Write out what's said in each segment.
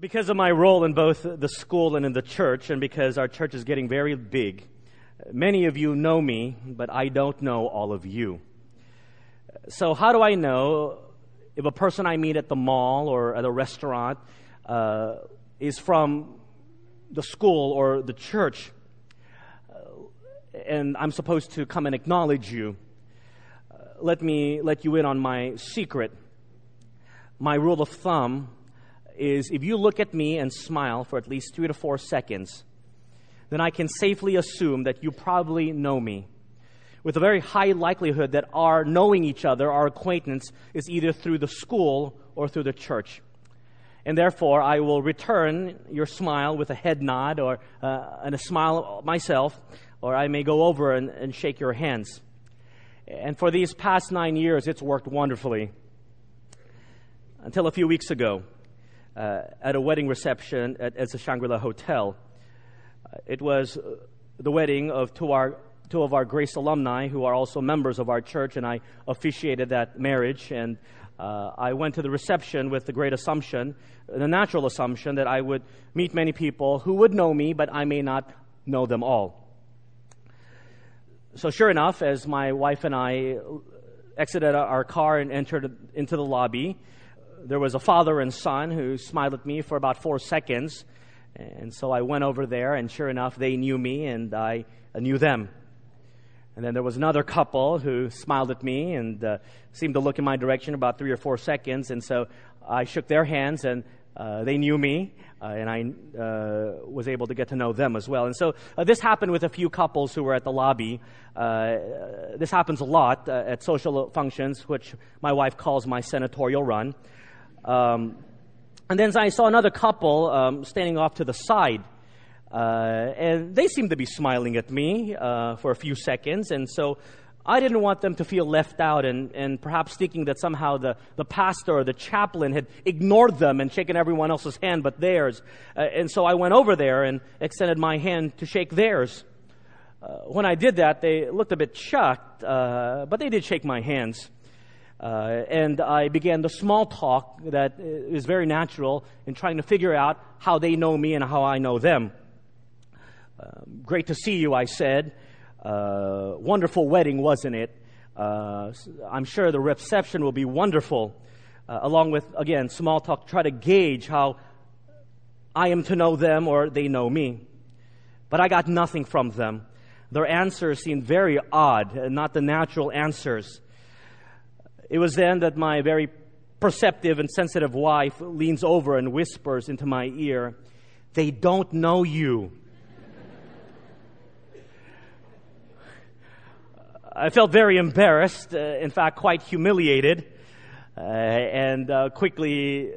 Because of my role in both the school and in the church, and because our church is getting very big, many of you know me, but I don't know all of you. So, how do I know if a person I meet at the mall or at a restaurant uh, is from the school or the church? Uh, and I'm supposed to come and acknowledge you. Uh, let me let you in on my secret. My rule of thumb is if you look at me and smile for at least three to four seconds, then I can safely assume that you probably know me. With a very high likelihood that our knowing each other, our acquaintance, is either through the school or through the church. And therefore, I will return your smile with a head nod or uh, and a smile myself, or I may go over and, and shake your hands. And for these past nine years, it's worked wonderfully. Until a few weeks ago, uh, at a wedding reception at, at the Shangri-La Hotel. Uh, it was uh, the wedding of two, our, two of our Grace alumni who are also members of our church, and I officiated that marriage. And uh, I went to the reception with the great assumption, the natural assumption that I would meet many people who would know me, but I may not know them all. So, sure enough, as my wife and I exited our car and entered into the lobby, there was a father and son who smiled at me for about four seconds. And so I went over there, and sure enough, they knew me, and I knew them. And then there was another couple who smiled at me and uh, seemed to look in my direction about three or four seconds. And so I shook their hands, and uh, they knew me, uh, and I uh, was able to get to know them as well. And so uh, this happened with a few couples who were at the lobby. Uh, this happens a lot at social functions, which my wife calls my senatorial run. Um, and then I saw another couple um, standing off to the side. Uh, and they seemed to be smiling at me uh, for a few seconds. And so I didn't want them to feel left out and, and perhaps thinking that somehow the, the pastor or the chaplain had ignored them and shaken everyone else's hand but theirs. Uh, and so I went over there and extended my hand to shake theirs. Uh, when I did that, they looked a bit shocked, uh, but they did shake my hands. Uh, and I began the small talk that is very natural in trying to figure out how they know me and how I know them. Uh, great to see you, I said. Uh, wonderful wedding, wasn't it? Uh, I'm sure the reception will be wonderful. Uh, along with, again, small talk, try to gauge how I am to know them or they know me. But I got nothing from them. Their answers seemed very odd, not the natural answers. It was then that my very perceptive and sensitive wife leans over and whispers into my ear, They don't know you. I felt very embarrassed, uh, in fact, quite humiliated, uh, and uh, quickly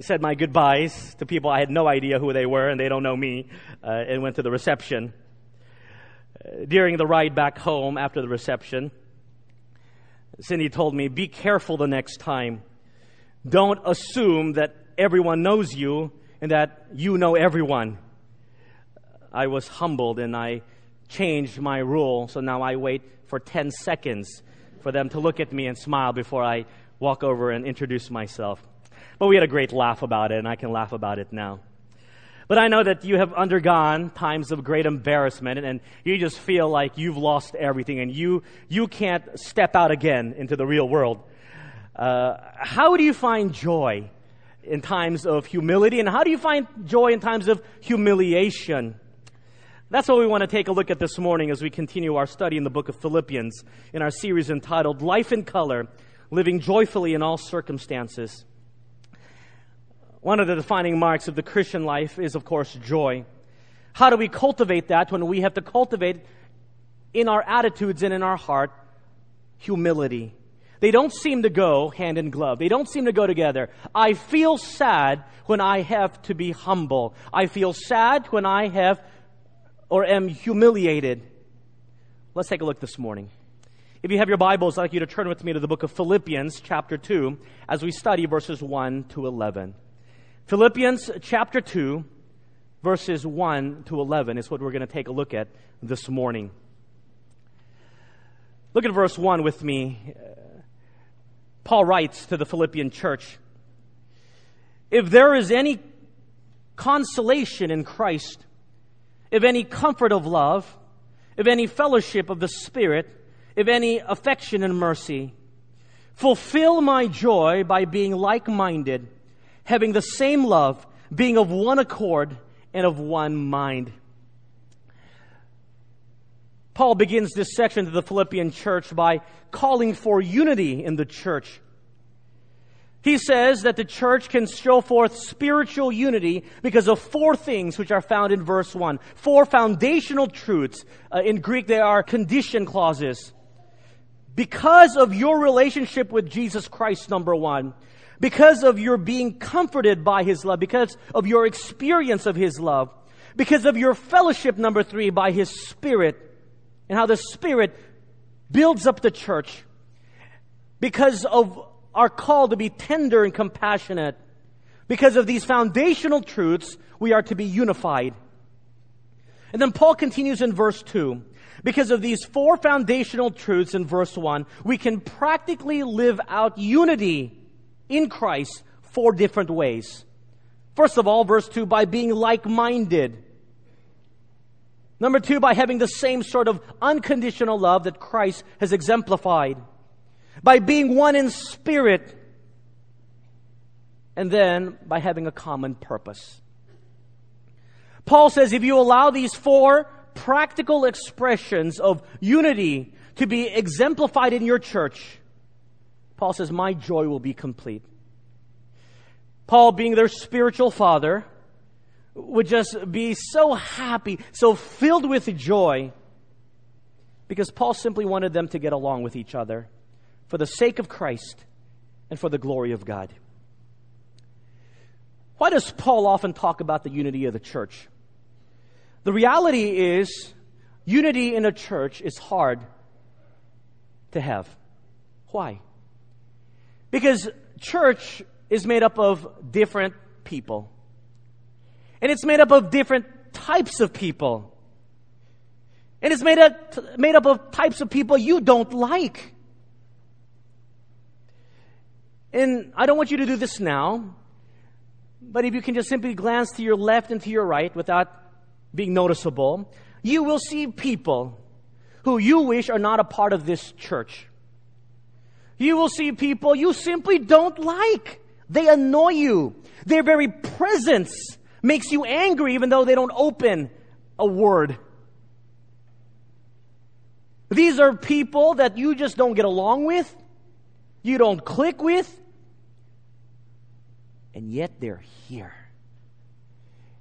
said my goodbyes to people I had no idea who they were and they don't know me, uh, and went to the reception. Uh, during the ride back home after the reception, Cindy told me, be careful the next time. Don't assume that everyone knows you and that you know everyone. I was humbled and I changed my rule, so now I wait for 10 seconds for them to look at me and smile before I walk over and introduce myself. But we had a great laugh about it, and I can laugh about it now. But I know that you have undergone times of great embarrassment and you just feel like you've lost everything and you, you can't step out again into the real world. Uh, how do you find joy in times of humility and how do you find joy in times of humiliation? That's what we want to take a look at this morning as we continue our study in the book of Philippians in our series entitled Life in Color, Living Joyfully in All Circumstances. One of the defining marks of the Christian life is, of course, joy. How do we cultivate that when we have to cultivate in our attitudes and in our heart humility? They don't seem to go hand in glove. They don't seem to go together. I feel sad when I have to be humble. I feel sad when I have or am humiliated. Let's take a look this morning. If you have your Bibles, I'd like you to turn with me to the book of Philippians, chapter 2, as we study verses 1 to 11. Philippians chapter 2, verses 1 to 11 is what we're going to take a look at this morning. Look at verse 1 with me. Paul writes to the Philippian church If there is any consolation in Christ, if any comfort of love, if any fellowship of the Spirit, if any affection and mercy. Fulfill my joy by being like minded, having the same love, being of one accord and of one mind. Paul begins this section to the Philippian church by calling for unity in the church. He says that the church can show forth spiritual unity because of four things which are found in verse 1. Four foundational truths. Uh, in Greek, they are condition clauses. Because of your relationship with Jesus Christ, number one. Because of your being comforted by His love. Because of your experience of His love. Because of your fellowship, number three, by His Spirit. And how the Spirit builds up the church. Because of our call to be tender and compassionate. Because of these foundational truths, we are to be unified. And then Paul continues in verse 2. Because of these four foundational truths in verse 1, we can practically live out unity in Christ four different ways. First of all, verse 2, by being like minded. Number two, by having the same sort of unconditional love that Christ has exemplified by being one in spirit, and then by having a common purpose. Paul says if you allow these four practical expressions of unity to be exemplified in your church, Paul says, My joy will be complete. Paul, being their spiritual father, would just be so happy, so filled with joy, because Paul simply wanted them to get along with each other for the sake of Christ and for the glory of God. Why does Paul often talk about the unity of the church? The reality is, unity in a church is hard to have. Why? Because church is made up of different people. And it's made up of different types of people. And it's made up, made up of types of people you don't like. And I don't want you to do this now, but if you can just simply glance to your left and to your right without being noticeable, you will see people who you wish are not a part of this church. You will see people you simply don't like. They annoy you. Their very presence makes you angry even though they don't open a word. These are people that you just don't get along with, you don't click with, and yet they're here.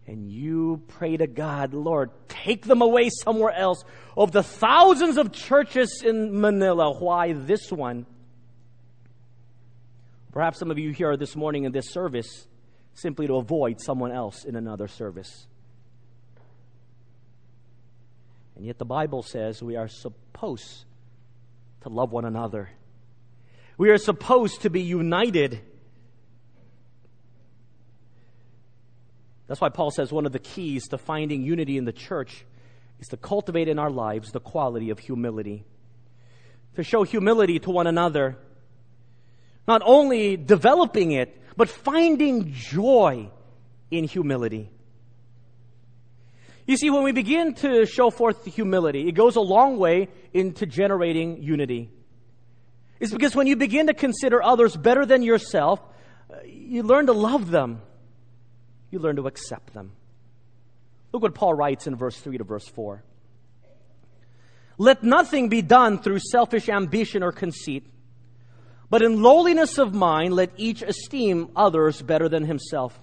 And you pray to God, Lord, take them away somewhere else. Of the thousands of churches in Manila, why this one? Perhaps some of you here this morning in this service simply to avoid someone else in another service. And yet the Bible says we are supposed to love one another. We are supposed to be united That's why Paul says one of the keys to finding unity in the church is to cultivate in our lives the quality of humility. To show humility to one another. Not only developing it, but finding joy in humility. You see, when we begin to show forth humility, it goes a long way into generating unity. It's because when you begin to consider others better than yourself, uh, you learn to love them you learn to accept them. Look what Paul writes in verse 3 to verse 4. Let nothing be done through selfish ambition or conceit, but in lowliness of mind, let each esteem others better than himself.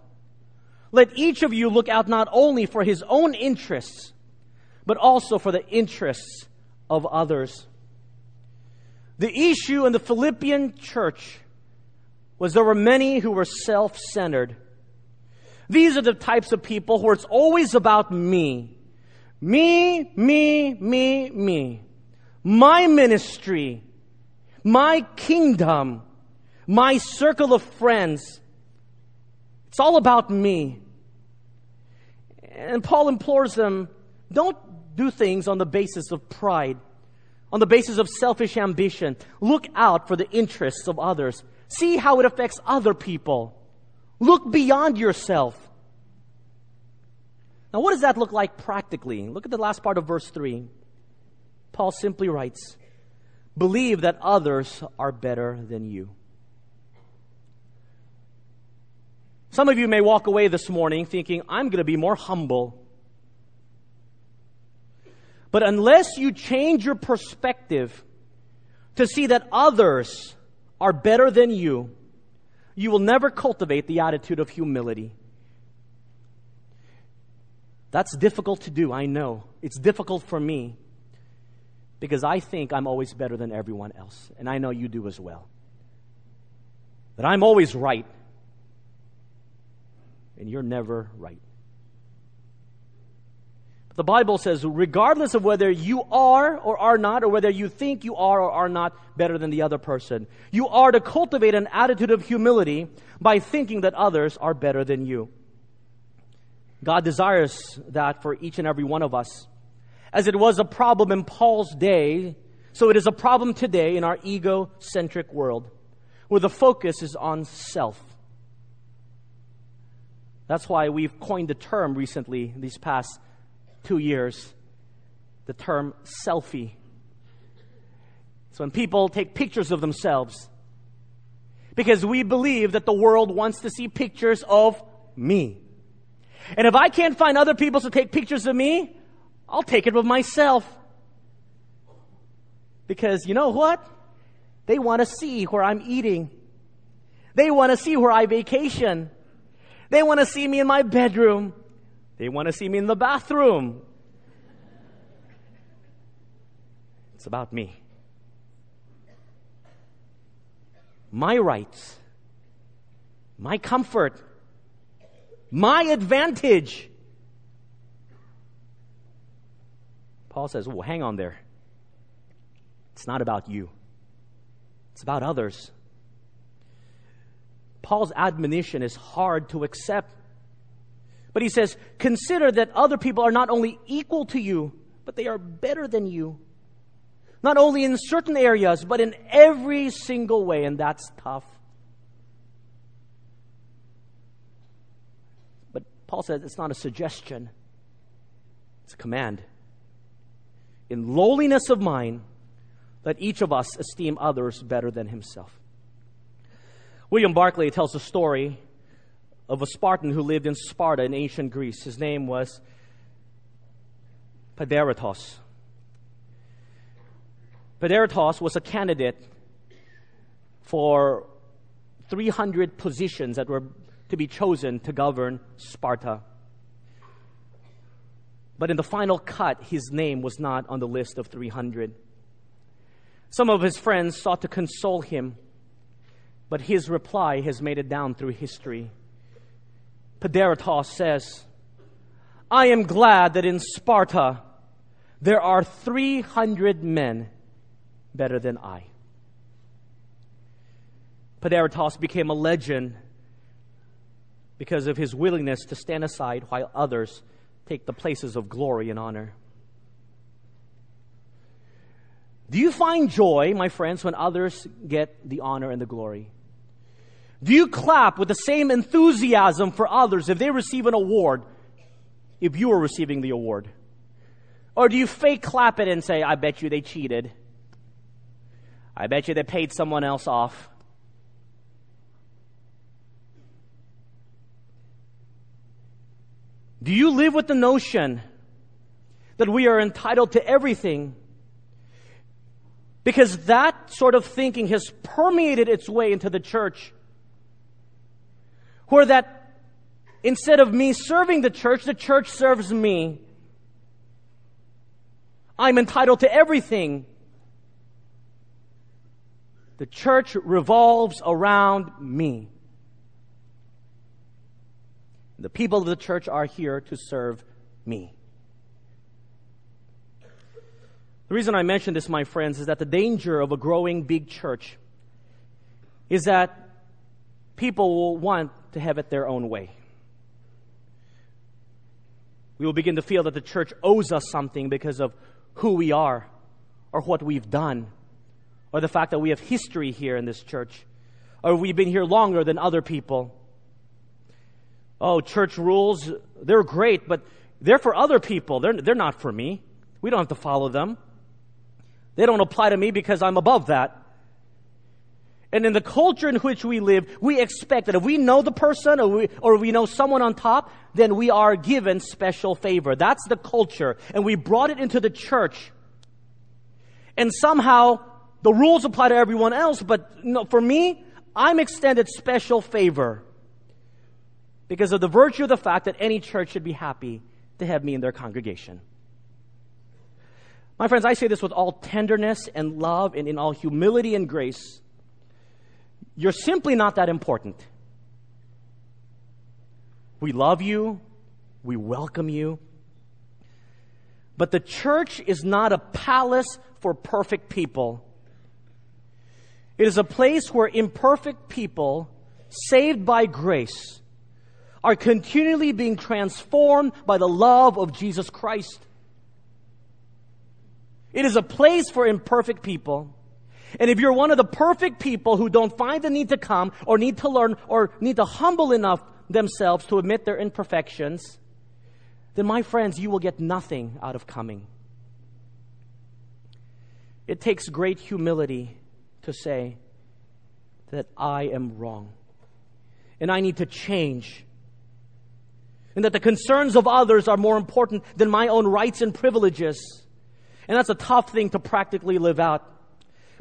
Let each of you look out not only for his own interests, but also for the interests of others. The issue in the Philippian church was there were many who were self centered these are the types of people where it's always about me. Me, me, me, me. My ministry, my kingdom, my circle of friends. It's all about me. And Paul implores them don't do things on the basis of pride, on the basis of selfish ambition. Look out for the interests of others. See how it affects other people. Look beyond yourself. Now, what does that look like practically? Look at the last part of verse 3. Paul simply writes, Believe that others are better than you. Some of you may walk away this morning thinking, I'm going to be more humble. But unless you change your perspective to see that others are better than you, you will never cultivate the attitude of humility. That's difficult to do, I know. It's difficult for me because I think I'm always better than everyone else, and I know you do as well. That I'm always right, and you're never right. But the Bible says, regardless of whether you are or are not, or whether you think you are or are not better than the other person, you are to cultivate an attitude of humility by thinking that others are better than you. God desires that for each and every one of us. As it was a problem in Paul's day, so it is a problem today in our egocentric world, where the focus is on self. That's why we've coined the term recently, these past two years, the term selfie. It's when people take pictures of themselves, because we believe that the world wants to see pictures of me. And if I can't find other people to take pictures of me, I'll take it of myself. Because you know what? They want to see where I'm eating. They want to see where I vacation. They want to see me in my bedroom. They want to see me in the bathroom. It's about me. My rights. My comfort my advantage. Paul says, well, hang on there. It's not about you, it's about others. Paul's admonition is hard to accept. But he says, consider that other people are not only equal to you, but they are better than you. Not only in certain areas, but in every single way, and that's tough. But Paul says it's not a suggestion, it's a command. In lowliness of mind, let each of us esteem others better than himself. William Barclay tells a story of a Spartan who lived in Sparta in ancient Greece. His name was Pedaritos. Pedaritos was a candidate for 300 positions that were to be chosen to govern Sparta. But in the final cut, his name was not on the list of 300. Some of his friends sought to console him, but his reply has made it down through history. Pedaritos says, I am glad that in Sparta there are 300 men better than I. Pedaritos became a legend because of his willingness to stand aside while others take the places of glory and honor. Do you find joy, my friends, when others get the honor and the glory? Do you clap with the same enthusiasm for others if they receive an award, if you are receiving the award? Or do you fake clap it and say, I bet you they cheated? I bet you they paid someone else off. Do you live with the notion that we are entitled to everything? Because that sort of thinking has permeated its way into the church. Where that instead of me serving the church, the church serves me. I'm entitled to everything. The church revolves around me. The people of the church are here to serve me. The reason I mention this, my friends, is that the danger of a growing big church is that people will want to have it their own way. We will begin to feel that the church owes us something because of who we are or what we've done or the fact that we have history here in this church or we've been here longer than other people oh, church rules, they're great, but They're for other people. They're, they're not for me. We don't have to follow them. They don't apply to me because I'm above that. And in the culture in which we live, we expect that if we know the person or we, or we know someone on top, then we are given special favor. That's the culture. And we brought it into the church. And somehow the rules apply to everyone else, but for me, I'm extended special favor because of the virtue of the fact that any church should be happy to have me in their congregation. My friends, I say this with all tenderness and love and in all humility and grace. You're simply not that important. We love you. We welcome you. But the church is not a palace for perfect people. It is a place where imperfect people, saved by grace, are continually being transformed by the love of Jesus Christ. It is a place for imperfect people. And if you're one of the perfect people who don't find the need to come or need to learn or need to humble enough themselves to admit their imperfections, then my friends, you will get nothing out of coming. It takes great humility to say that I am wrong and I need to change and that the concerns of others are more important than my own rights and privileges. And that's a tough thing to practically live out.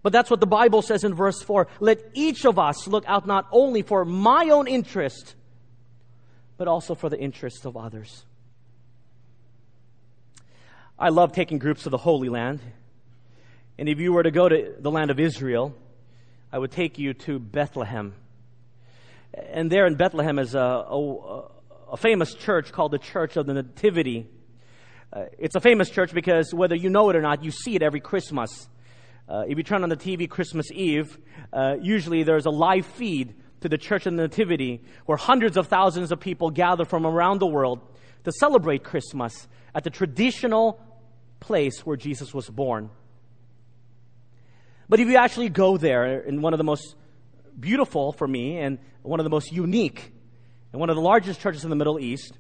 But that's what the Bible says in verse 4. Let each of us look out not only for my own interest, but also for the interests of others. I love taking groups to the Holy Land. And if you were to go to the land of Israel, I would take you to Bethlehem. And there in Bethlehem is a, a, a famous church called the Church of the Nativity. Uh, it's a famous church because whether you know it or not, you see it every Christmas. Uh, if you turn on the TV Christmas Eve, uh, usually there's a live feed to the Church of the Nativity where hundreds of thousands of people gather from around the world to celebrate Christmas at the traditional place where Jesus was born. But if you actually go there in one of the most beautiful for me and one of the most unique and one of the largest churches in the Middle East,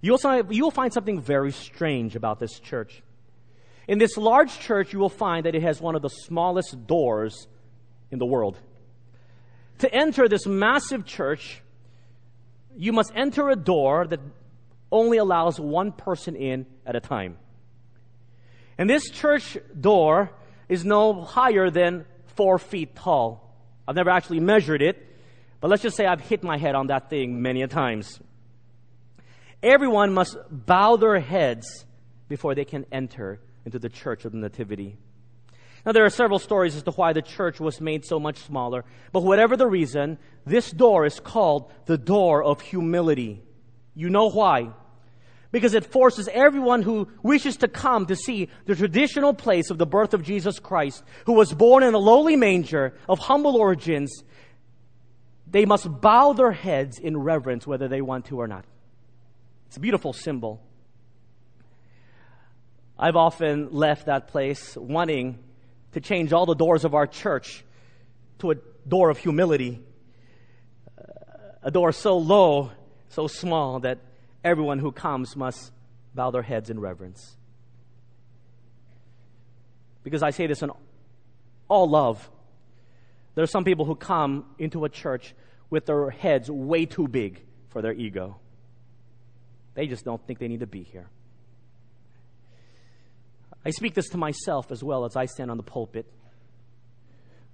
you'll, you'll find something very strange about this church. In this large church, you will find that it has one of the smallest doors in the world. To enter this massive church, you must enter a door that only allows one person in at a time. And this church door is no higher than four feet tall. I've never actually measured it, but let's just say I've hit my head on that thing many a times. Everyone must bow their heads before they can enter into the church of the Nativity. Now, there are several stories as to why the church was made so much smaller, but whatever the reason, this door is called the door of humility. You know why? Because it forces everyone who wishes to come to see the traditional place of the birth of Jesus Christ, who was born in a lowly manger of humble origins, they must bow their heads in reverence whether they want to or not. It's a beautiful symbol. I've often left that place wanting to change all the doors of our church to a door of humility, a door so low, so small that everyone who comes must bow their heads in reverence. Because I say this in all love. There are some people who come into a church with their heads way too big for their ego. They just don't think they need to be here. I speak this to myself as well as I stand on the pulpit.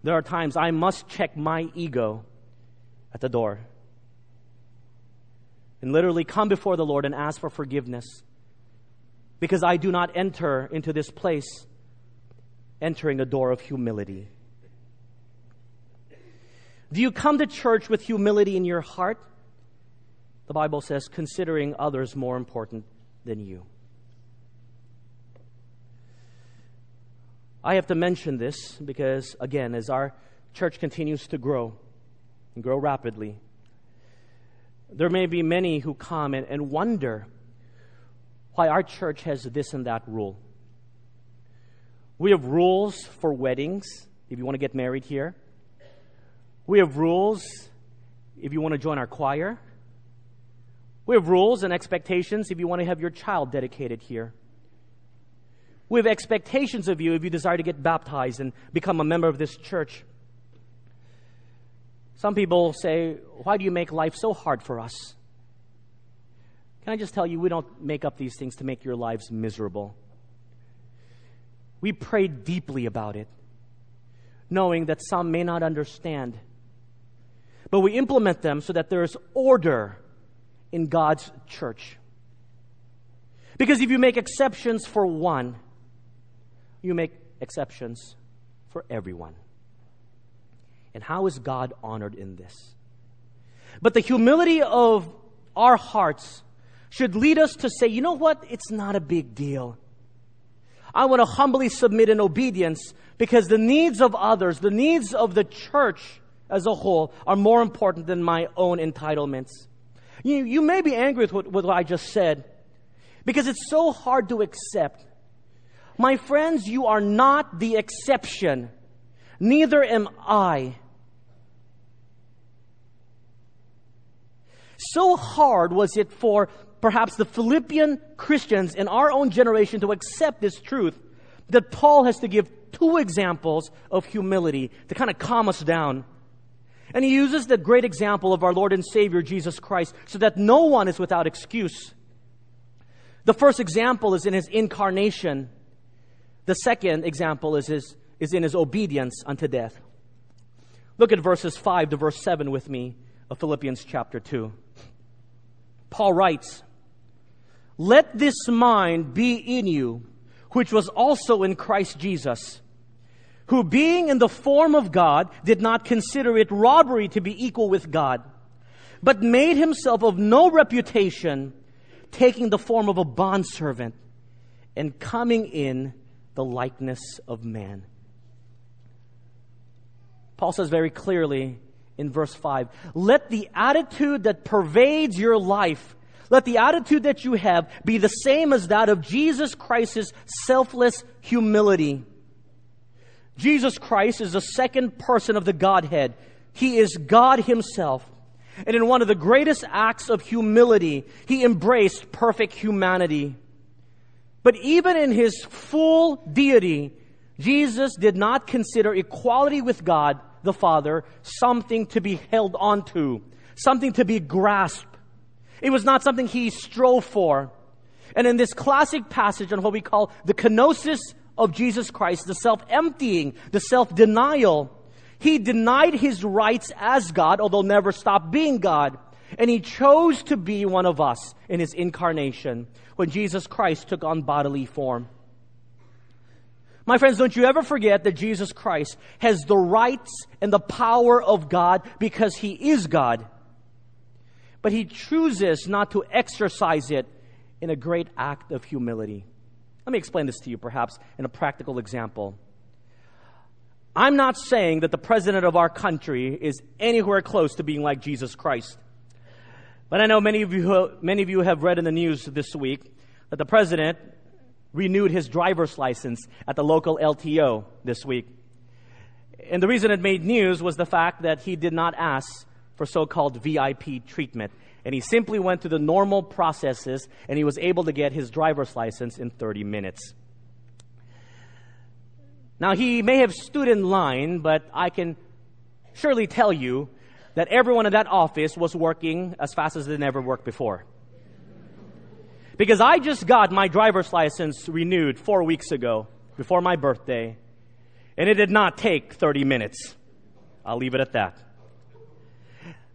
There are times I must check my ego at the door and literally come before the Lord and ask for forgiveness because I do not enter into this place entering a door of humility. Do you come to church with humility in your heart? The Bible says, considering others more important than you. I have to mention this because, again, as our church continues to grow and grow rapidly, there may be many who come and, and wonder why our church has this and that rule. We have rules for weddings, if you want to get married here. We have rules if you want to join our choir. We have rules and expectations if you want to have your child dedicated here. We have expectations of you if you desire to get baptized and become a member of this church. Some people say, Why do you make life so hard for us? Can I just tell you, we don't make up these things to make your lives miserable. We pray deeply about it, knowing that some may not understand. But we implement them so that there's order in God's church. Because if you make exceptions for one, you make exceptions for everyone. And how is God honored in this? But the humility of our hearts should lead us to say, you know what? It's not a big deal. I want to humbly submit in obedience because the needs of others, the needs of the church as a whole, are more important than my own entitlements. You, you may be angry with what, with what I just said because it's so hard to accept. My friends, you are not the exception. Neither am I. So hard was it for perhaps the Philippian Christians in our own generation to accept this truth that Paul has to give two examples of humility to kind of calm us down. And he uses the great example of our Lord and Savior Jesus Christ so that no one is without excuse. The first example is in his incarnation. The second example is, his, is in his obedience unto death. Look at verses 5 to verse 7 with me of Philippians chapter 2. Paul writes, Let this mind be in you, which was also in Christ Jesus who being in the form of God did not consider it robbery to be equal with God, but made himself of no reputation, taking the form of a bondservant and coming in the likeness of man. Paul says very clearly in verse 5 let the attitude that pervades your life, let the attitude that you have be the same as that of Jesus Christ's selfless humility Jesus Christ is the second person of the Godhead. He is God Himself. And in one of the greatest acts of humility, He embraced perfect humanity. But even in His full deity, Jesus did not consider equality with God the Father something to be held onto, something to be grasped. It was not something He strove for. And in this classic passage on what we call the kenosis of Jesus Christ, the self emptying, the self denial. He denied his rights as God, although never stopped being God. And he chose to be one of us in his incarnation when Jesus Christ took on bodily form. My friends, don't you ever forget that Jesus Christ has the rights and the power of God because he is God. But he chooses not to exercise it in a great act of humility. Let me explain this to you, perhaps, in a practical example. I'm not saying that the president of our country is anywhere close to being like Jesus Christ. But I know many of you, many of you have read in the news this week that the president renewed his driver's license at the local LTO this week. And the reason it made news was the fact that he did not ask for so called VIP treatment and he simply went through the normal processes and he was able to get his driver's license in 30 minutes. Now, he may have stood in line, but I can surely tell you that everyone in that office was working as fast as they'd never worked before. Because I just got my driver's license renewed four weeks ago, before my birthday, and it did not take 30 minutes. I'll leave it at that.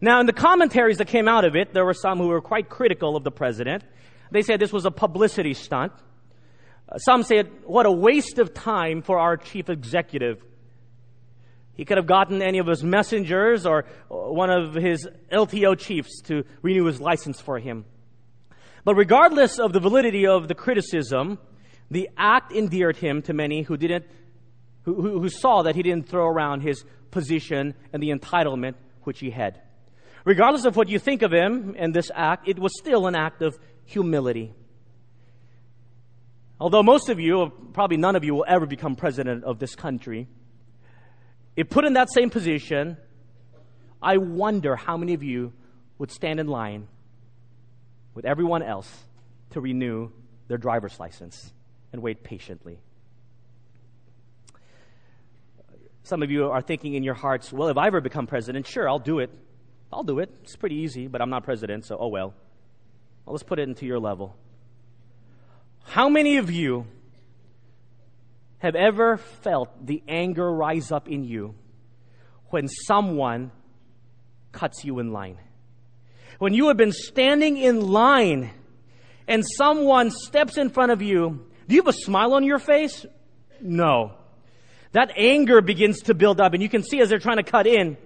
Now, in the commentaries that came out of it, there were some who were quite critical of the president. They said this was a publicity stunt. Uh, some said, what a waste of time for our chief executive. He could have gotten any of his messengers or uh, one of his LTO chiefs to renew his license for him. But regardless of the validity of the criticism, the act endeared him to many who didn't, who, who, who saw that he didn't throw around his position and the entitlement which he had. Regardless of what you think of him and this act, it was still an act of humility. Although most of you, probably none of you, will ever become president of this country, if put in that same position, I wonder how many of you would stand in line with everyone else to renew their driver's license and wait patiently. Some of you are thinking in your hearts, well, if I ever become president, sure, I'll do it. I'll do it. It's pretty easy, but I'm not president, so oh well. well let's put it into your level. How many of you have ever felt the anger rise up in you when someone cuts you in line? When you have been standing in line and someone steps in front of you, do you have a smile on your face? No. That anger begins to build up, and you can see as they're trying to cut in.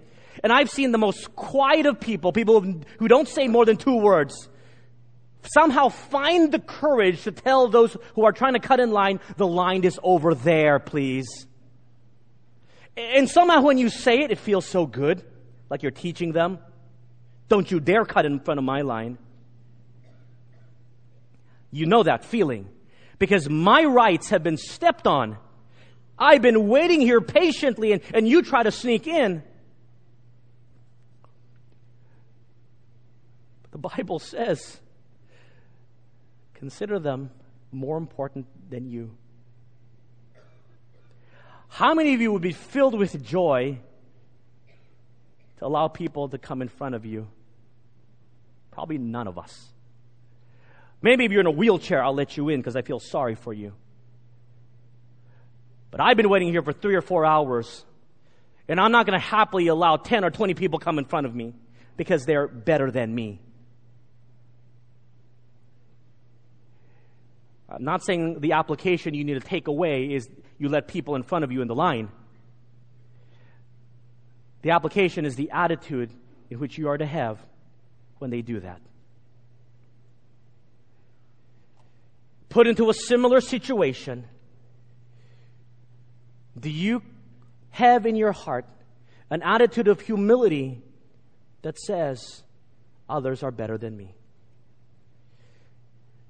And I've seen the most quiet of people, people who don't say more than two words, somehow find the courage to tell those who are trying to cut in line, the line is over there, please. And somehow when you say it, it feels so good, like you're teaching them. Don't you dare cut in front of my line. You know that feeling because my rights have been stepped on. I've been waiting here patiently and, and you try to sneak in. The Bible says, consider them more important than you. How many of you would be filled with joy to allow people to come in front of you? Probably none of us. Maybe if you're in a wheelchair, I'll let you in because I feel sorry for you. But I've been waiting here for three or four hours, and I'm not going to happily allow 10 or 20 people come in front of me because they're better than me. I'm not saying the application you need to take away is you let people in front of you in the line. The application is the attitude in which you are to have when they do that. Put into a similar situation, do you have in your heart an attitude of humility that says, Others are better than me?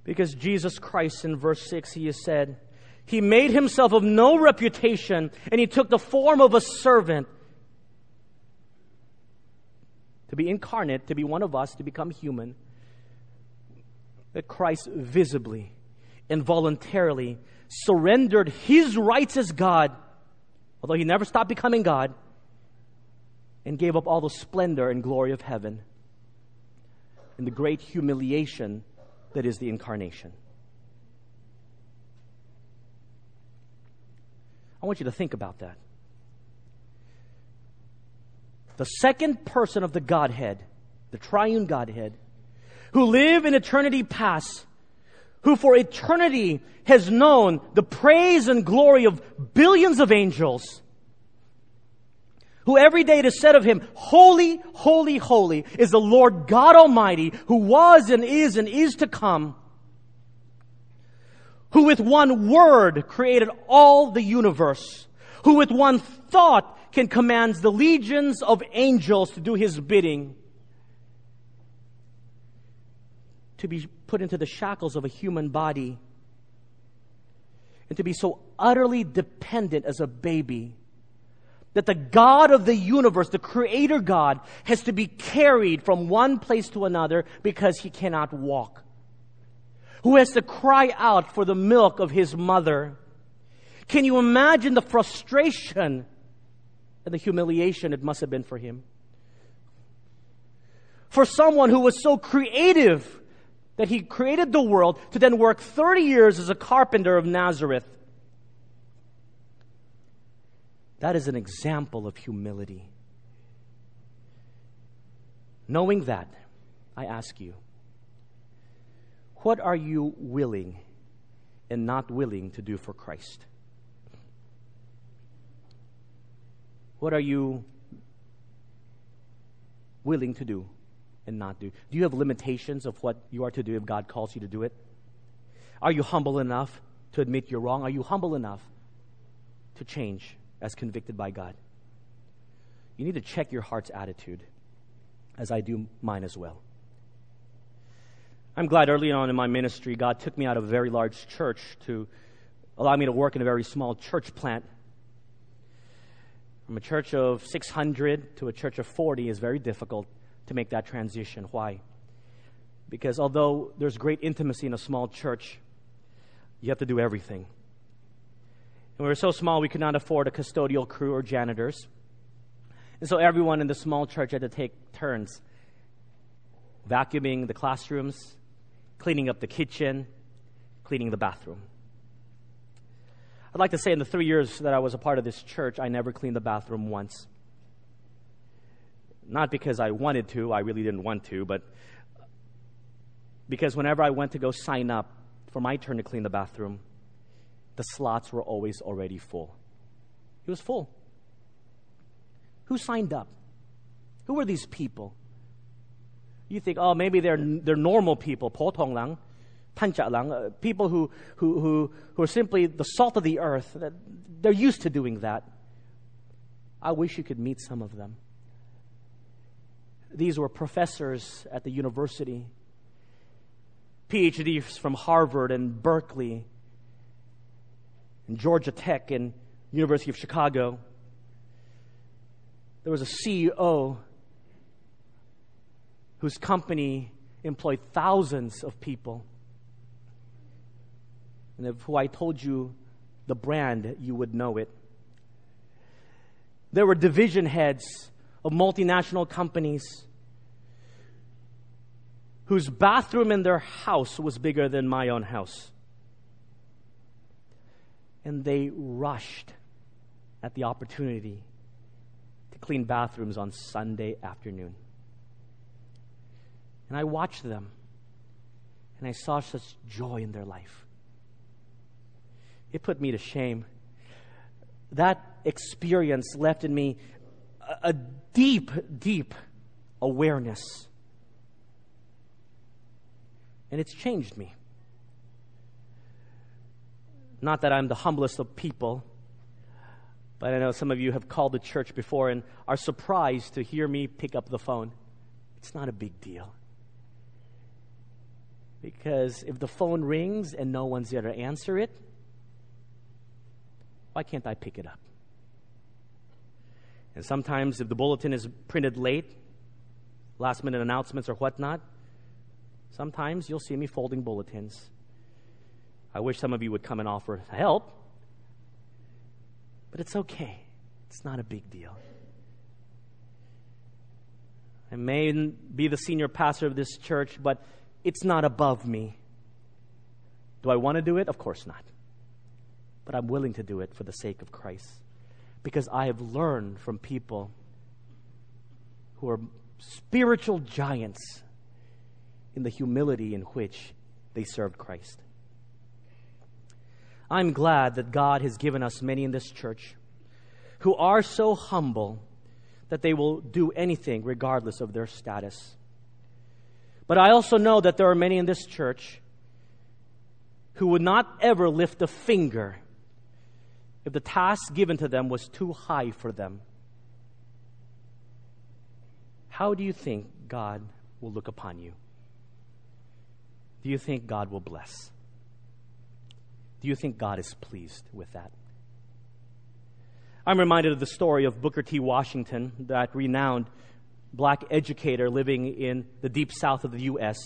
Because Jesus Christ in verse 6, he has said, He made himself of no reputation, and he took the form of a servant to be incarnate, to be one of us, to become human. That Christ visibly and voluntarily surrendered his rights as God, although he never stopped becoming God, and gave up all the splendor and glory of heaven in the great humiliation that is the incarnation. I want you to think about that. The second person of the Godhead, the triune Godhead, who live in eternity past, who for eternity has known the praise and glory of billions of angels, who every day it is said of him, Holy, holy, holy is the Lord God Almighty, who was and is and is to come, who with one word created all the universe, who with one thought can command the legions of angels to do his bidding, to be put into the shackles of a human body, and to be so utterly dependent as a baby that the God of the universe, the creator God, has to be carried from one place to another because he cannot walk. Who has to cry out for the milk of his mother. Can you imagine the frustration and the humiliation it must have been for him? For someone who was so creative that he created the world to then work 30 years as a carpenter of Nazareth that is an example of humility. Knowing that, I ask you, what are you willing and not willing to do for Christ? What are you willing to do and not do? Do you have limitations of what you are to do if God calls you to do it? Are you humble enough to admit you're wrong? Are you humble enough to change? As convicted by God. You need to check your heart's attitude, as I do mine as well. I'm glad early on in my ministry, God took me out of a very large church to allow me to work in a very small church plant. From a church of 600 to a church of 40 is very difficult to make that transition. Why? Because although there's great intimacy in a small church, you have to do everything. And we were so small we could not afford a custodial crew or janitors. And so everyone in the small church had to take turns vacuuming the classrooms, cleaning up the kitchen, cleaning the bathroom. I'd like to say in the three years that I was a part of this church, I never cleaned the bathroom once. Not because I wanted to, I really didn't want to, but because whenever I went to go sign up for my turn to clean the bathroom, the slots were always already full. It was full. Who signed up? Who were these people? You think, oh, maybe they're, they're normal people, po tong lang, pancha lang, uh, people who, who, who, who are simply the salt of the earth. They're used to doing that. I wish you could meet some of them. These were professors at the university, PhDs from Harvard and Berkeley, and Georgia Tech and University of Chicago. There was a CEO whose company employed thousands of people. And if I told you the brand, you would know it. There were division heads of multinational companies whose bathroom in their house was bigger than my own house. And they rushed at the opportunity to clean bathrooms on Sunday afternoon. And I watched them, and I saw such joy in their life. It put me to shame. That experience left in me a, deep, deep awareness. And it's changed me. Not that I'm the humblest of people, but I know some of you have called the church before and are surprised to hear me pick up the phone. It's not a big deal. Because if the phone rings and no one's there to answer it, why can't I pick it up? And sometimes, if the bulletin is printed late, last minute announcements or whatnot, sometimes you'll see me folding bulletins. I wish some of you would come and offer help, but it's okay. It's not a big deal. I may be the senior pastor of this church, but it's not above me. Do I want to do it? Of course not. But I'm willing to do it for the sake of Christ. Because I have learned from people who are spiritual giants in the humility in which they served Christ. I'm glad that God has given us many in this church who are so humble that they will do anything regardless of their status. But I also know that there are many in this church who would not ever lift a finger if the task given to them was too high for them. How do you think God will look upon you? Do you think God will bless? Do you think God is pleased with that? I'm reminded of the story of Booker T. Washington, that renowned black educator living in the deep south of the U.S.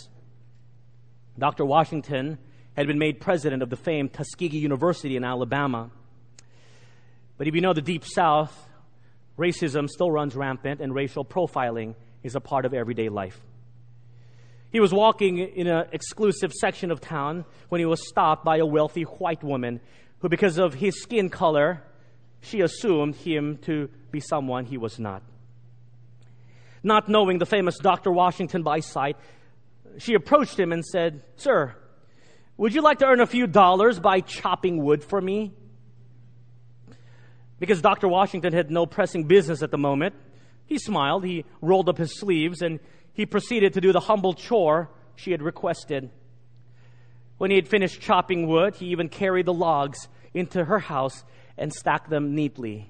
Dr. Washington had been made president of the famed Tuskegee University in Alabama. But if you know the deep south, racism still runs rampant and racial profiling is a part of everyday life. He was walking in an exclusive section of town when he was stopped by a wealthy white woman who, because of his skin color, she assumed him to be someone he was not. Not knowing the famous Dr. Washington by sight, she approached him and said, Sir, would you like to earn a few dollars by chopping wood for me? Because Dr. Washington had no pressing business at the moment, he smiled, he rolled up his sleeves, and he proceeded to do the humble chore she had requested. When he had finished chopping wood, he even carried the logs into her house and stacked them neatly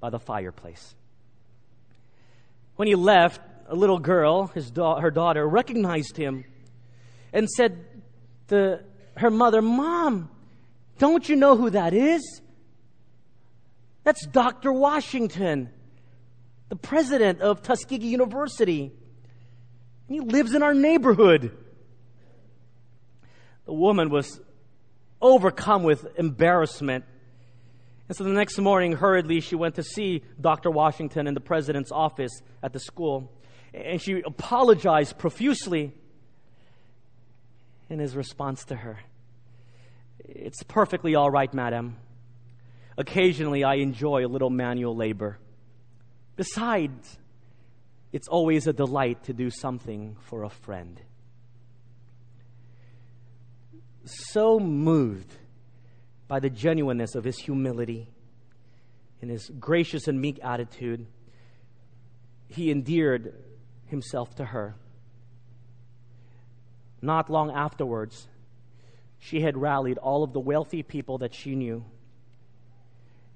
by the fireplace. When he left, a little girl, his da- her daughter, recognized him and said to her mother, Mom, don't you know who that is? That's Dr. Washington, the president of Tuskegee University. He lives in our neighborhood. The woman was overcome with embarrassment. And so the next morning, hurriedly, she went to see Dr. Washington in the president's office at the school. And she apologized profusely in his response to her. It's perfectly all right, madam. Occasionally, I enjoy a little manual labor. Besides, it's always a delight to do something for a friend. So moved by the genuineness of his humility and his gracious and meek attitude, he endeared himself to her. Not long afterwards, she had rallied all of the wealthy people that she knew,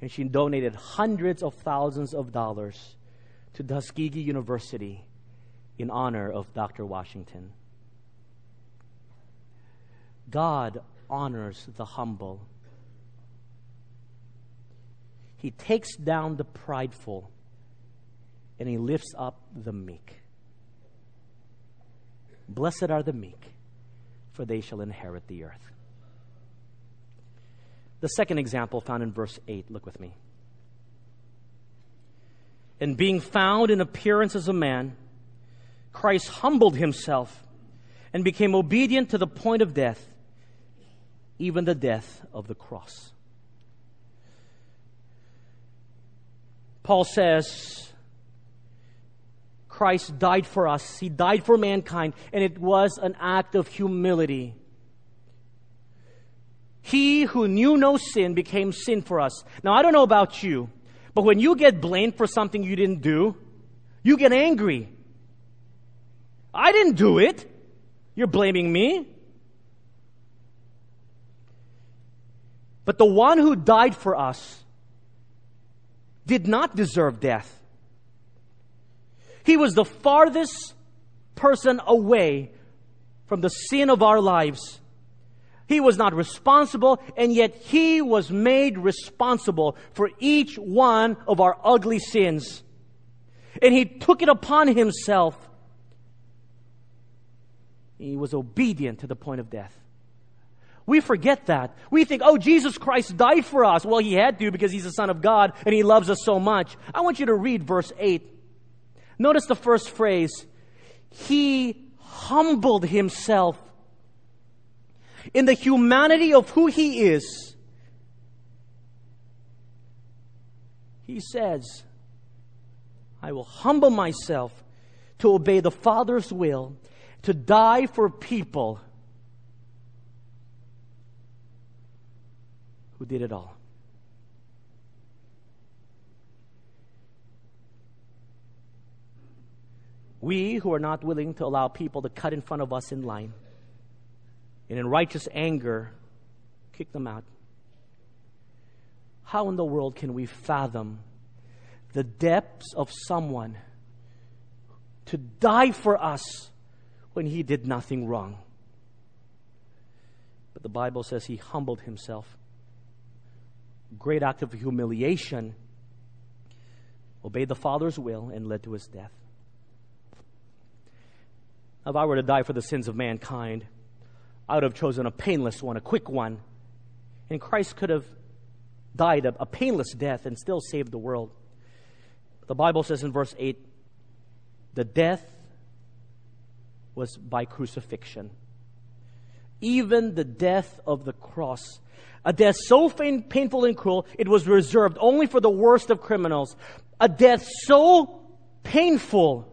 and she donated hundreds of thousands of dollars to Tuskegee University in honor of Dr. Washington. God honors the humble. He takes down the prideful and he lifts up the meek. Blessed are the meek, for they shall inherit the earth. The second example found in verse 8, look with me. And being found in appearance as a man, Christ humbled himself and became obedient to the point of death, even the death of the cross. Paul says, Christ died for us. He died for mankind, and it was an act of humility. He who knew no sin became sin for us. Now, I don't know about you, but when you get blamed for something you didn't do, you get angry. I didn't do it. You're blaming me. But the one who died for us did not deserve death. He was the farthest person away from the sin of our lives. He was not responsible, and yet He was made responsible for each one of our ugly sins. And He took it upon Himself. He was obedient to the point of death. We forget that. We think, oh, Jesus Christ died for us. Well, He had to because He's the Son of God and He loves us so much. I want you to read verse 8. Notice the first phrase He humbled Himself in the humanity of who he is, he says, I will humble myself to obey the Father's will, to die for people who did it all. We who are not willing to allow people to cut in front of us in line and in righteous anger, kick them out. How in the world can we fathom the depths of someone to die for us when he did nothing wrong? But the Bible says he humbled himself. Great act of humiliation, obeyed the Father's will, and led to his death. If I were to die for the sins of mankind, I would have chosen a painless one, a quick one. And Christ could have died a, a painless death and still saved the world. The Bible says in verse 8 the death was by crucifixion. Even the death of the cross. A death so pain, painful and cruel, it was reserved only for the worst of criminals. A death so painful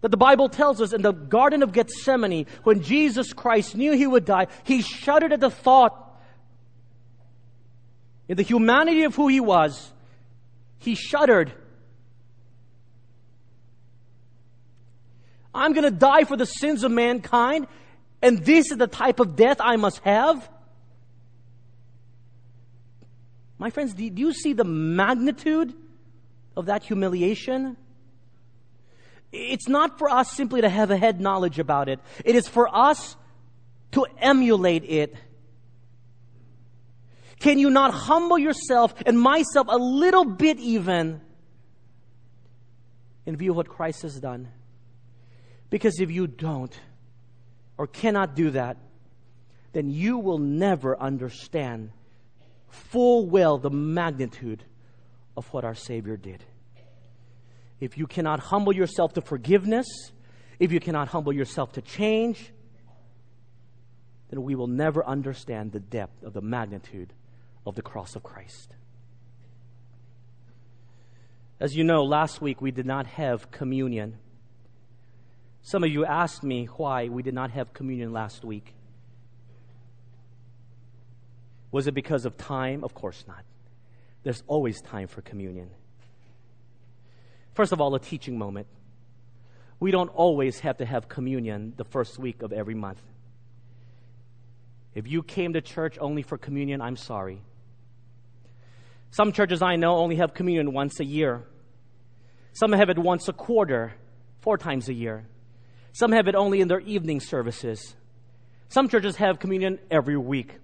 that the Bible tells us in the Garden of Gethsemane, when Jesus Christ knew he would die, he shuddered at the thought, in the humanity of who he was, he shuddered. I'm going to die for the sins of mankind, and this is the type of death I must have? My friends, do you see the magnitude of that humiliation? It's not for us simply to have a head knowledge about it. It is for us to emulate it. Can you not humble yourself and myself a little bit even in view of what Christ has done? Because if you don't or cannot do that, then you will never understand full well the magnitude of what our Savior did. If you cannot humble yourself to forgiveness, if you cannot humble yourself to change, then we will never understand the depth of the magnitude of the cross of Christ. As you know, last week we did not have communion. Some of you asked me why we did not have communion last week. Was it because of time? Of course not. There's always time for communion. First of all, a teaching moment. We don't always have to have communion the first week of every month. If you came to church only for communion, I'm sorry. Some churches I know only have communion once a year. Some have it once a quarter, four times a year. Some have it only in their evening services. Some churches have communion every week.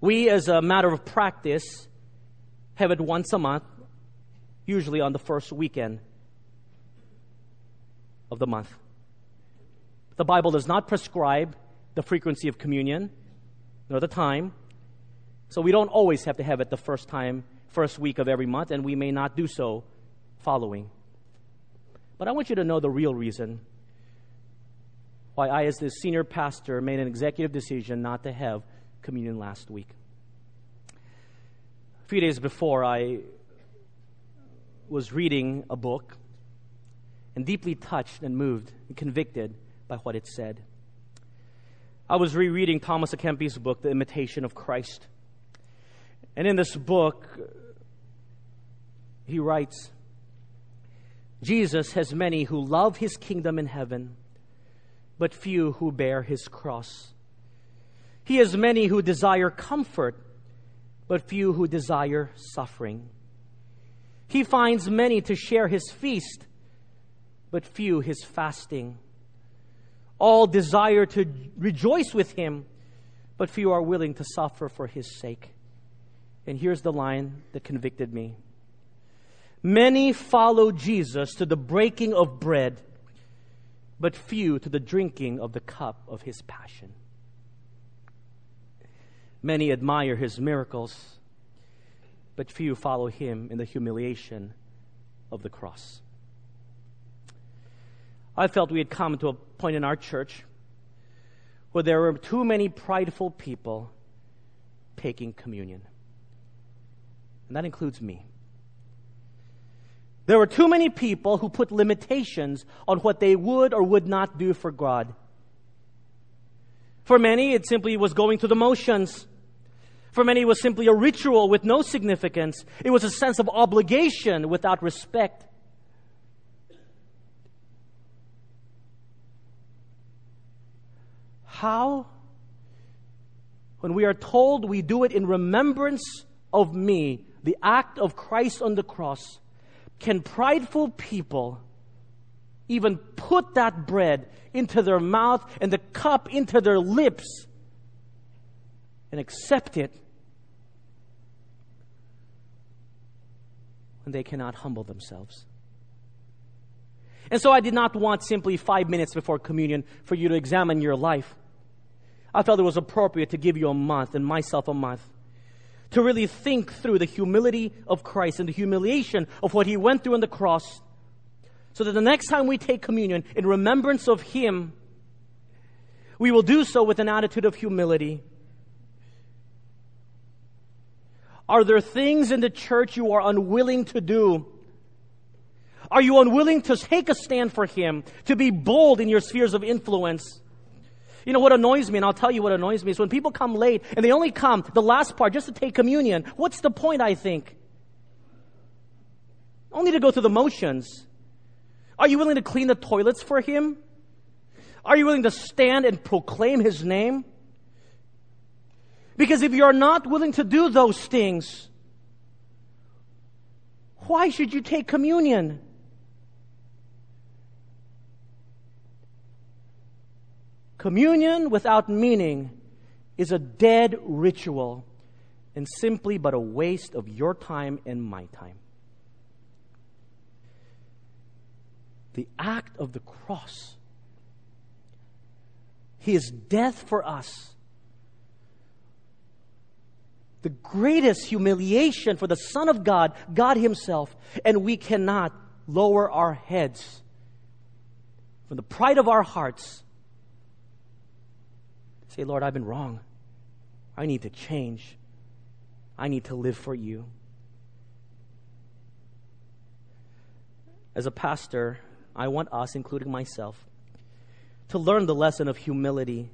We, as a matter of practice, have it once a month, usually on the first weekend of the month. The Bible does not prescribe the frequency of communion nor the time. So we don't always have to have it the first time, first week of every month, and we may not do so following. But I want you to know the real reason why I, as the senior pastor, made an executive decision not to have communion last week. A few days before, I was reading a book and deeply touched and moved and convicted by what it said. I was rereading Thomas à Kempis' book, The Imitation of Christ. And in this book, he writes Jesus has many who love his kingdom in heaven, but few who bear his cross. He has many who desire comfort, but few who desire suffering. He finds many to share his feast, but few his fasting. All desire to rejoice with him, but few are willing to suffer for his sake. And here's the line that convicted me Many follow Jesus to the breaking of bread, but few to the drinking of the cup of his passion. Many admire his miracles, but few follow him in the humiliation of the cross. I felt we had come to a point in our church where there were too many prideful people taking communion. And that includes me. There were too many people who put limitations on what they would or would not do for God. For many, it simply was going through the motions. For many, it was simply a ritual with no significance. It was a sense of obligation without respect. How? When we are told we do it in remembrance of me, the act of Christ on the cross, can prideful people even put that bread into their mouth and the cup into their lips and accept it when they cannot humble themselves? And so I did not want simply five minutes before communion for you to examine your life. I felt it was appropriate to give you a month and myself a month to really think through the humility of Christ and the humiliation of what he went through on the cross, so that the next time we take communion in remembrance of him, we will do so with an attitude of humility. Are there things in the church you are unwilling to do? Are you unwilling to take a stand for Him, to be bold in your spheres of influence? You know what annoys me, and I'll tell you what annoys me, is when people come late and they only come the last part just to take communion. What's the point, I think? Only to go through the motions. Are you willing to clean the toilets for Him? Are you willing to stand and proclaim His name? Because if you're not willing to do those things, why should you take communion? Communion without meaning is a dead ritual and simply but a waste of your time and my time. The act of the cross, His death for us, the greatest humiliation for the Son of God, God Himself, and we cannot lower our heads from the pride of our hearts. Say, Lord, I've been wrong. I need to change. I need to live for you. As a pastor, I want us, including myself, to learn the lesson of humility.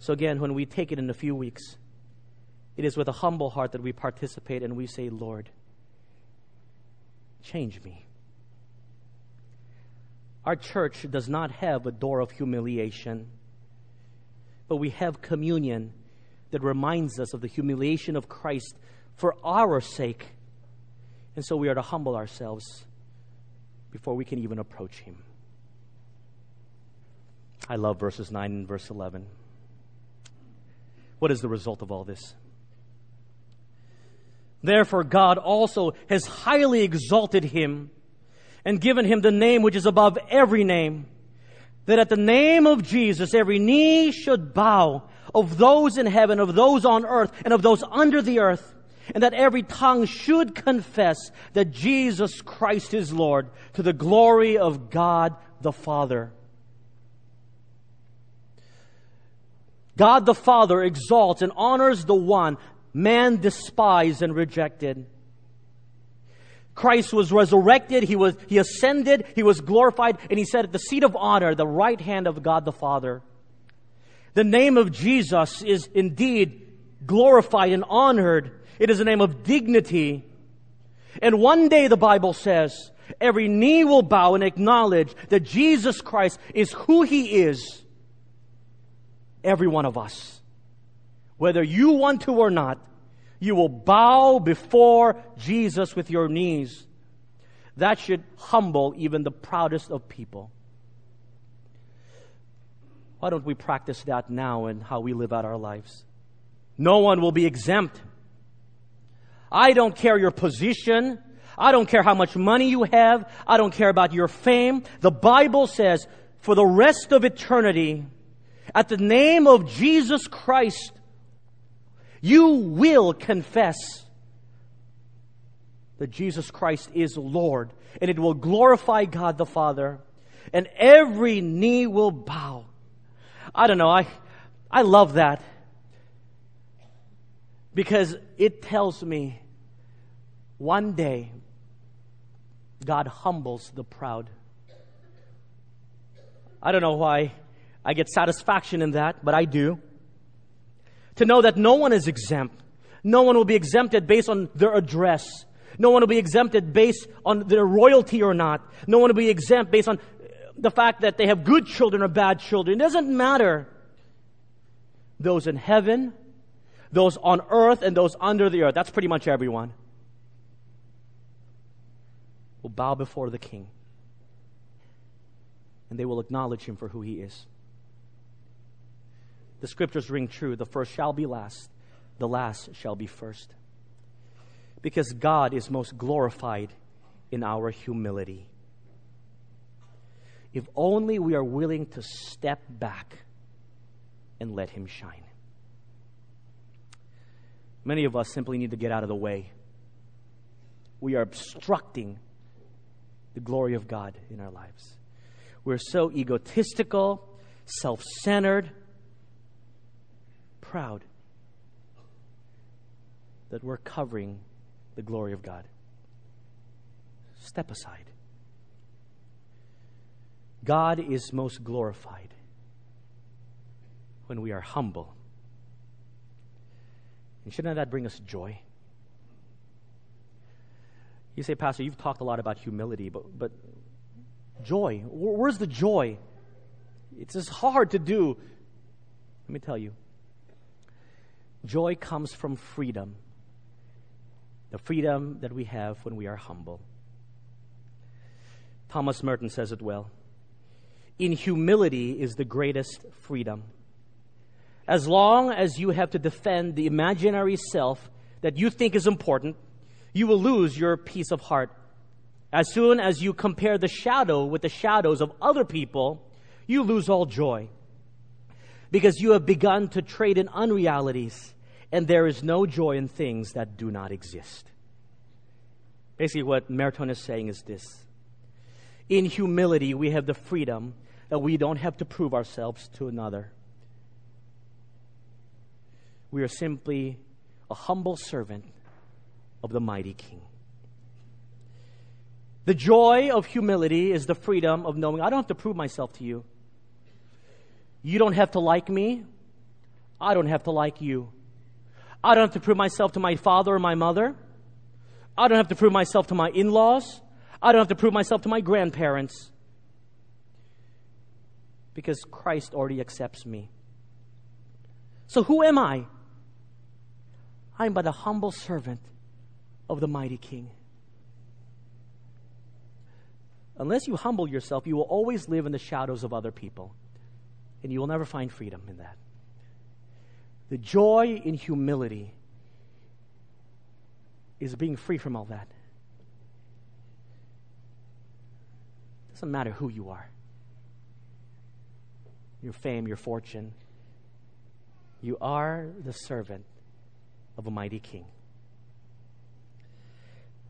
So, again, when we take it in a few weeks, it is with a humble heart that we participate and we say, Lord, change me. Our church does not have a door of humiliation, but we have communion that reminds us of the humiliation of Christ for our sake. And so we are to humble ourselves before we can even approach Him. I love verses 9 and verse 11. What is the result of all this? Therefore, God also has highly exalted him and given him the name which is above every name, that at the name of Jesus every knee should bow of those in heaven, of those on earth, and of those under the earth, and that every tongue should confess that Jesus Christ is Lord to the glory of God the Father. God the Father exalts and honors the one man despised and rejected. Christ was resurrected, he was he ascended, he was glorified, and he said at the seat of honor, the right hand of God the Father. The name of Jesus is indeed glorified and honored. It is a name of dignity. And one day the Bible says, every knee will bow and acknowledge that Jesus Christ is who he is. Every one of us. Whether you want to or not, you will bow before Jesus with your knees. That should humble even the proudest of people. Why don't we practice that now in how we live out our lives? No one will be exempt. I don't care your position. I don't care how much money you have. I don't care about your fame. The Bible says, for the rest of eternity, at the name of Jesus Christ, you will confess that Jesus Christ is Lord, and it will glorify God the Father, and every knee will bow. I don't know, I, I love that because it tells me one day God humbles the proud. I don't know why I get satisfaction in that, but I do to know that no one is exempt. No one will be exempted based on their address. No one will be exempted based on their royalty or not. No one will be exempt based on the fact that they have good children or bad children. It doesn't matter. Those in heaven, those on earth, and those under the earth. That's pretty much everyone. Will bow before the King. And they will acknowledge him for who he is the scriptures ring true. The first shall be last, the last shall be first. Because God is most glorified in our humility. If only we are willing to step back and let Him shine. Many of us simply need to get out of the way. We are obstructing the glory of God in our lives. We're so egotistical, self centered, proud that we're covering the glory of God. Step aside. God is most glorified when we are humble. And shouldn't that bring us joy? You say, Pastor, you've talked a lot about humility, but, but joy, where's the joy? It's as hard to do. Let me tell you Joy comes from freedom, the freedom that we have when we are humble. Thomas Merton says it well. In humility is the greatest freedom. As long as you have to defend the imaginary self that you think is important, you will lose your peace of heart. As soon as you compare the shadow with the shadows of other people, you lose all joy because you have begun to trade in unrealities and there is no joy in things that do not exist. Basically, what Merton is saying is this In humility, we have the freedom that we don't have to prove ourselves to another. We are simply a humble servant of the mighty King. The joy of humility is the freedom of knowing I don't have to prove myself to you. You don't have to like me. I don't have to like you. I don't have to prove myself to my father or my mother. I don't have to prove myself to my in laws. I don't have to prove myself to my grandparents. Because Christ already accepts me. So who am I? I am but a humble servant of the mighty King. Unless you humble yourself, you will always live in the shadows of other people, and you will never find freedom in that. The joy in humility is being free from all that. It doesn't matter who you are your fame, your fortune. You are the servant of a mighty king.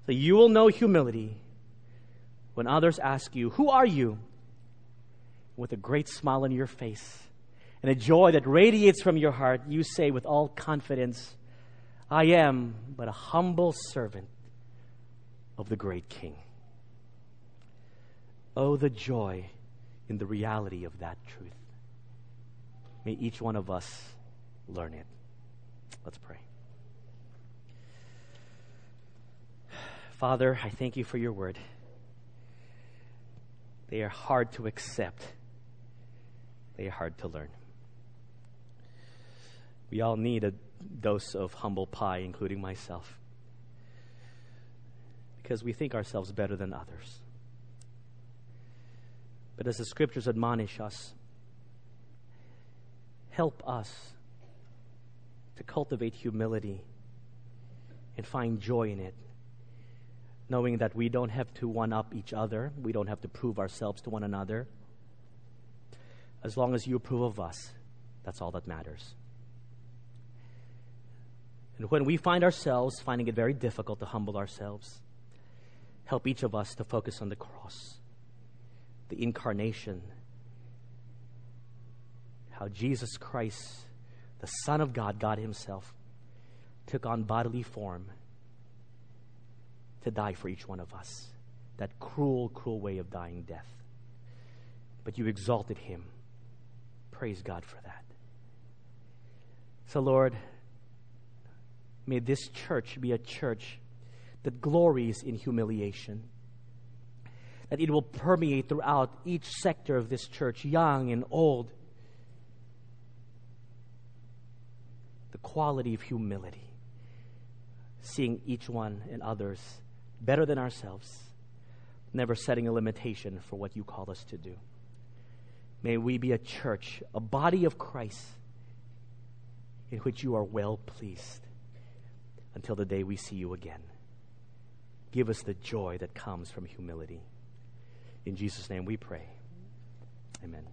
So you will know humility when others ask you, Who are you? With a great smile on your face and a joy that radiates from your heart, you say with all confidence, I am but a humble servant of the great King. Oh, the joy in the reality of that truth. May each one of us learn it. Let's pray. Father, I thank you for your word. They are hard to accept, they hard to learn. We all need a dose of humble pie, including myself, because we think ourselves better than others. But as the scriptures admonish us, help us to cultivate humility and find joy in it knowing that we don't have to one up each other, we don't have to prove ourselves to one another. As long as you approve of us, that's all that matters. And when we find ourselves finding it very difficult to humble ourselves, help each of us to focus on the cross, the incarnation, how Jesus Christ, the Son of God, God Himself, took on bodily form to die for each one of us. That cruel, cruel way of dying death. But you exalted him. Praise God for that. So, Lord, may this church be a church that glories in humiliation. That it will permeate throughout each sector of this church, young and old. The quality of humility, seeing each one and others better than ourselves, never setting a limitation for what you call us to do. May we be a church, a body of Christ, in which you are well pleased until the day we see you again. Give us the joy that comes from humility. In Jesus' name we pray. Amen.